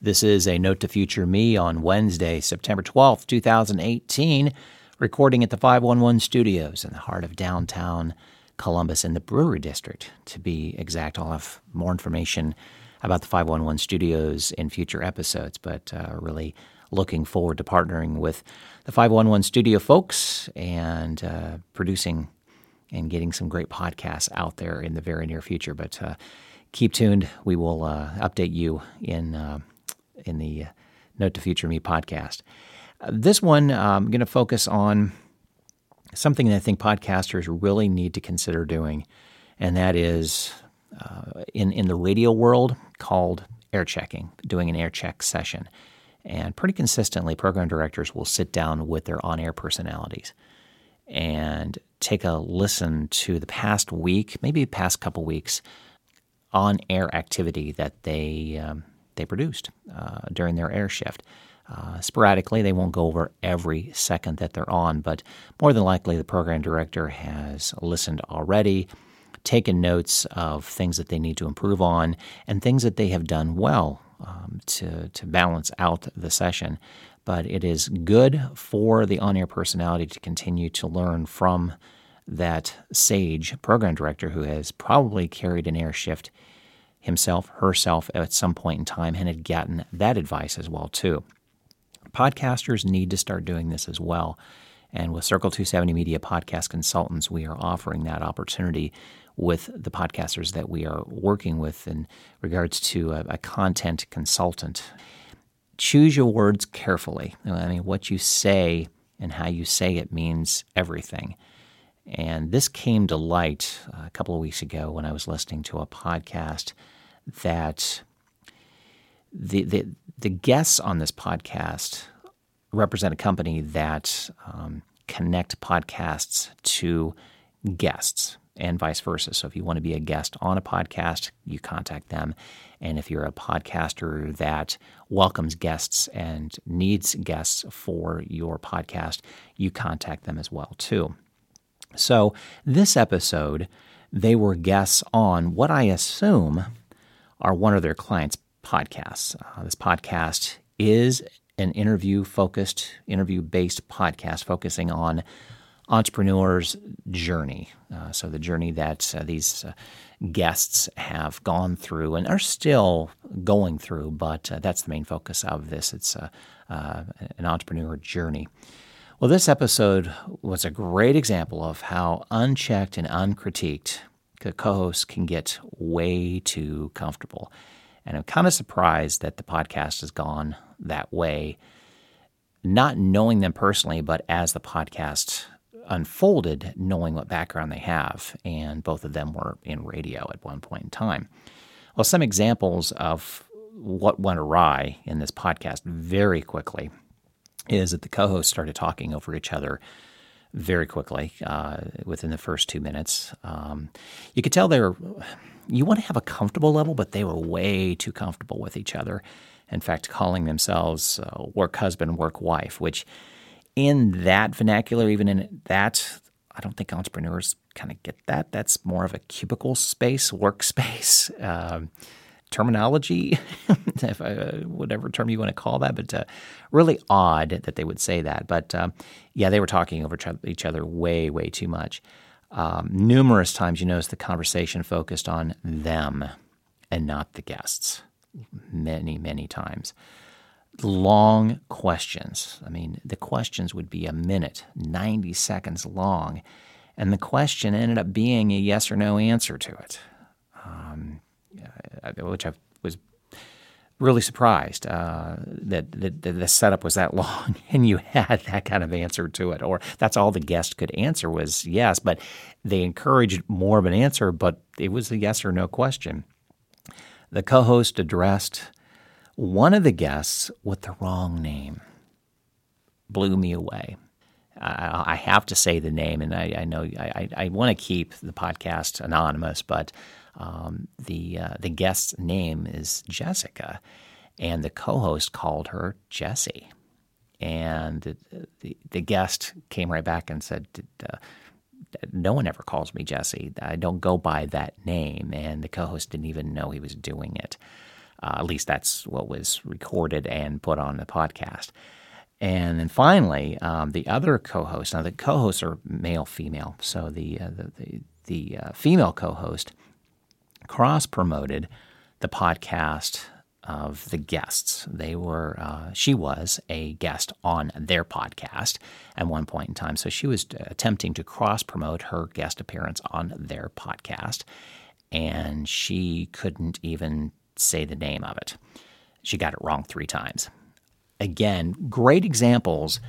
This is a Note to Future Me on Wednesday, September 12th, 2018, recording at the 511 studios in the heart of downtown Columbus in the Brewery District. To be exact, I'll have more information about the 511 studios in future episodes, but uh, really looking forward to partnering with the 511 studio folks and uh, producing and getting some great podcasts out there in the very near future. But uh, keep tuned. We will uh, update you in uh, in the Note to Future Me podcast. Uh, this one, I'm going to focus on something that I think podcasters really need to consider doing, and that is uh, in, in the radio world called air checking, doing an air check session. And pretty consistently, program directors will sit down with their on air personalities and take a listen to the past week, maybe the past couple weeks, on air activity that they um, they produced uh, during their air shift. Uh, sporadically, they won't go over every second that they're on, but more than likely, the program director has listened already, taken notes of things that they need to improve on, and things that they have done well um, to, to balance out the session. But it is good for the on air personality to continue to learn from that sage program director who has probably carried an air shift himself, herself at some point in time and had gotten that advice as well too. Podcasters need to start doing this as well. And with Circle 270 Media Podcast Consultants, we are offering that opportunity with the podcasters that we are working with in regards to a, a content consultant. Choose your words carefully. I mean, what you say and how you say it means everything. And this came to light a couple of weeks ago when I was listening to a podcast that the, the, the guests on this podcast represent a company that um, connect podcasts to guests and vice versa. So if you want to be a guest on a podcast, you contact them. And if you're a podcaster that welcomes guests and needs guests for your podcast, you contact them as well too. So this episode, they were guests on what I assume are one of their clients' podcasts. Uh, this podcast is an interview focused, interview based podcast focusing on entrepreneurs' journey. Uh, so, the journey that uh, these uh, guests have gone through and are still going through, but uh, that's the main focus of this. It's uh, an entrepreneur journey. Well, this episode was a great example of how unchecked and uncritiqued co hosts can get way too comfortable. And I'm kind of surprised that the podcast has gone that way, not knowing them personally, but as the podcast unfolded, knowing what background they have. And both of them were in radio at one point in time. Well, some examples of what went awry in this podcast very quickly is that the co hosts started talking over each other very quickly uh, within the first two minutes. Um, you could tell they were, you want to have a comfortable level, but they were way too comfortable with each other. In fact, calling themselves uh, work husband, work wife, which in that vernacular, even in that, I don't think entrepreneurs kind of get that. That's more of a cubicle space, workspace. Um, terminology, if I, uh, whatever term you want to call that, but uh, really odd that they would say that. But um, yeah, they were talking over each other way, way too much. Um, numerous times you notice the conversation focused on them and not the guests. Many, many times. Long questions. I mean, the questions would be a minute, 90 seconds long, and the question ended up being a yes or no answer to it. Um, which I was really surprised uh, that, that, the setup was that long and you had that kind of answer to it, or that's all the guest could answer was yes, but they encouraged more of an answer, but it was a yes or no question. The co host addressed one of the guests with the wrong name. Blew me away. I, I have to say the name, and I, I know I, I want to keep the podcast anonymous, but um, the uh, the guest's name is Jessica, and the co-host called her Jessie, and the the, the guest came right back and said. Uh, no one ever calls me Jesse. I don't go by that name. And the co host didn't even know he was doing it. Uh, at least that's what was recorded and put on the podcast. And then finally, um, the other co-host. Now the co-hosts are male, female. So the uh, the the, the uh, female co-host cross promoted the podcast of the guests. They were, uh, she was a guest on their podcast at one point in time. So she was attempting to cross promote her guest appearance on their podcast, and she couldn't even say the name of it. She got it wrong three times. Again, great examples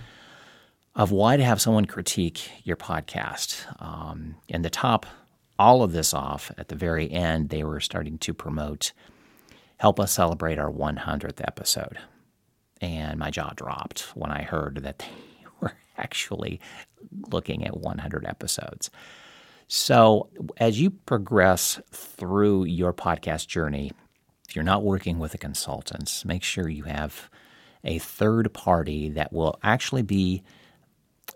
of why to have someone critique your podcast. Um, and the top all of this off at the very end, they were starting to promote help us celebrate our 100th episode. And my jaw dropped when I heard that they were actually looking at 100 episodes. So, as you progress through your podcast journey, if you're not working with a consultant, make sure you have a third party that will actually be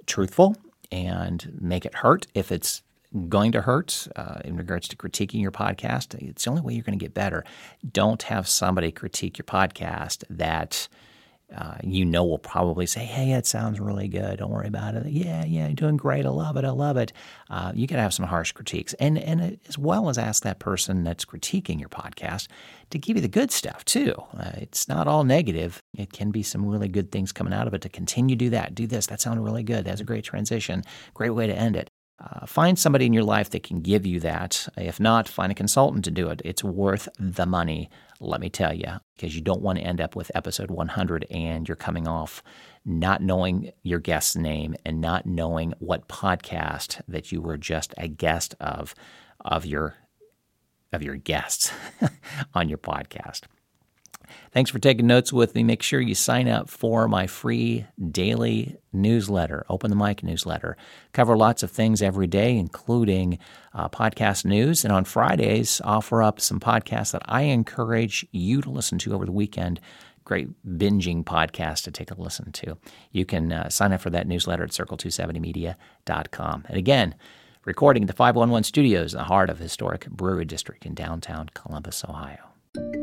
truthful and make it hurt if it's going to hurt uh, in regards to critiquing your podcast. It's the only way you're going to get better. Don't have somebody critique your podcast that uh, you know will probably say, "Hey, it sounds really good. Don't worry about it. Yeah, yeah, you're doing great. I love it. I love it." Uh, you got to have some harsh critiques, and and as well as ask that person that's critiquing your podcast to give you the good stuff too. Uh, it's not all negative. It can be some really good things coming out of it. To continue to do that, do this. That sounded really good. That's a great transition. Great way to end it. Uh, find somebody in your life that can give you that. If not, find a consultant to do it. It's worth the money, let me tell you, because you don't want to end up with episode 100 and you're coming off not knowing your guest's name and not knowing what podcast that you were just a guest of of your of your guests on your podcast. Thanks for taking notes with me. Make sure you sign up for my free daily newsletter, Open the Mic newsletter. Cover lots of things every day, including uh, podcast news. And on Fridays, offer up some podcasts that I encourage you to listen to over the weekend. Great binging podcast to take a listen to. You can uh, sign up for that newsletter at circle270media.com. And again, recording at the 511 studios in the heart of historic Brewery District in downtown Columbus, Ohio.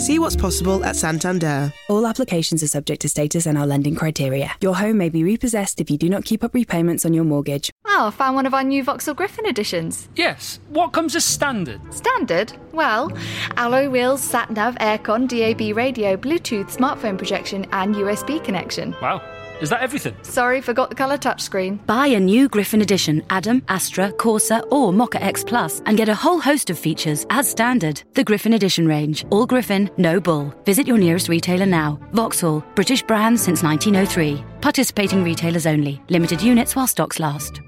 See what's possible at Santander. All applications are subject to status and our lending criteria. Your home may be repossessed if you do not keep up repayments on your mortgage. Oh, I found one of our new Vauxhall Griffin editions. Yes. What comes as standard? Standard? Well, alloy wheels, sat nav, aircon, DAB radio, Bluetooth, smartphone projection, and USB connection. Wow. Is that everything? Sorry, forgot the colour touchscreen. Buy a new Griffin edition, Adam, Astra, Corsa, or Mokka X Plus, and get a whole host of features as standard. The Griffin Edition range. All Griffin, no bull. Visit your nearest retailer now. Vauxhall, British brand since 1903. Participating retailers only. Limited units while stocks last.